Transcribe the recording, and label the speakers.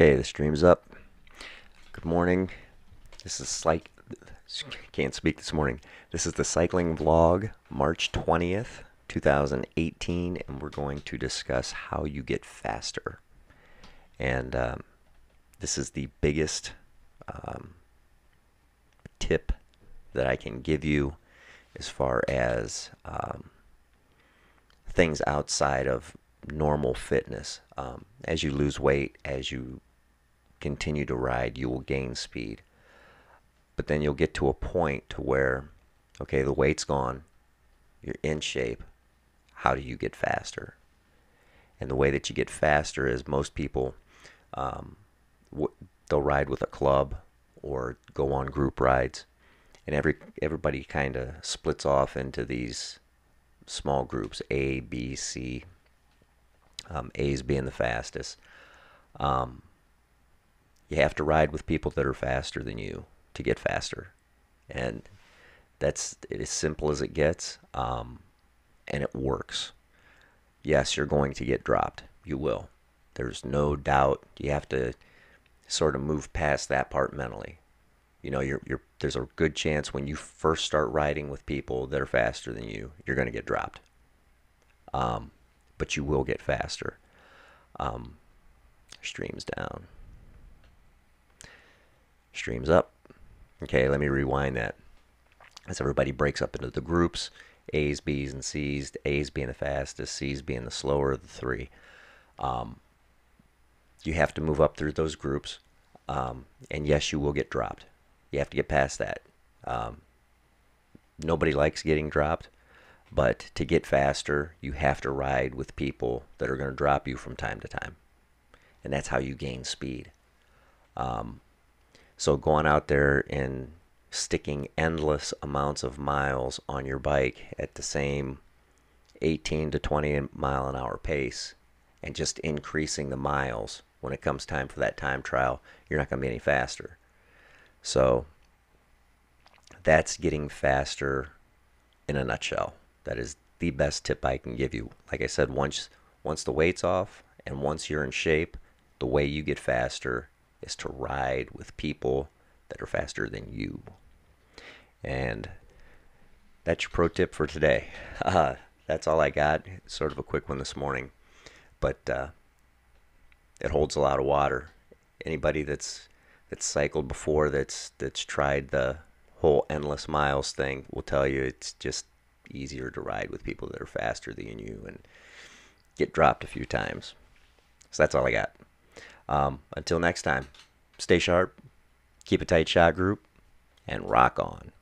Speaker 1: Okay, the stream's up. Good morning. This is like can't speak this morning. This is the cycling vlog, March 20th, 2018, and we're going to discuss how you get faster. And um, this is the biggest um, tip that I can give you as far as um, things outside of normal fitness. Um, as you lose weight, as you continue to ride, you will gain speed. But then you'll get to a point to where, okay, the weight's gone, you're in shape. How do you get faster? And the way that you get faster is most people, um, they'll ride with a club or go on group rides, and every everybody kind of splits off into these small groups A, B, C. Um, A's being the fastest. Um, you have to ride with people that are faster than you to get faster, and that's as simple as it gets, um, and it works. Yes, you're going to get dropped. You will. There's no doubt. You have to sort of move past that part mentally. You know, you're, you're, there's a good chance when you first start riding with people that are faster than you, you're going to get dropped. Um, but you will get faster. Um, streams down. Streams up. Okay, let me rewind that. As everybody breaks up into the groups, A's, B's, and C's, A's being the fastest, C's being the slower of the three. Um, you have to move up through those groups. Um, and yes, you will get dropped. You have to get past that. Um, nobody likes getting dropped, but to get faster, you have to ride with people that are going to drop you from time to time. And that's how you gain speed. Um, so going out there and sticking endless amounts of miles on your bike at the same 18 to 20 mile an hour pace and just increasing the miles when it comes time for that time trial, you're not going to be any faster. So that's getting faster in a nutshell. That is the best tip I can give you. Like I said, once once the weight's off and once you're in shape, the way you get faster is to ride with people that are faster than you. And that's your pro tip for today. Uh, that's all I got. sort of a quick one this morning, but uh, it holds a lot of water. Anybody that's that's cycled before, that's that's tried the whole endless miles thing, will tell you it's just easier to ride with people that are faster than you and get dropped a few times. So that's all I got. Um, until next time, stay sharp, keep a tight shot group, and rock on.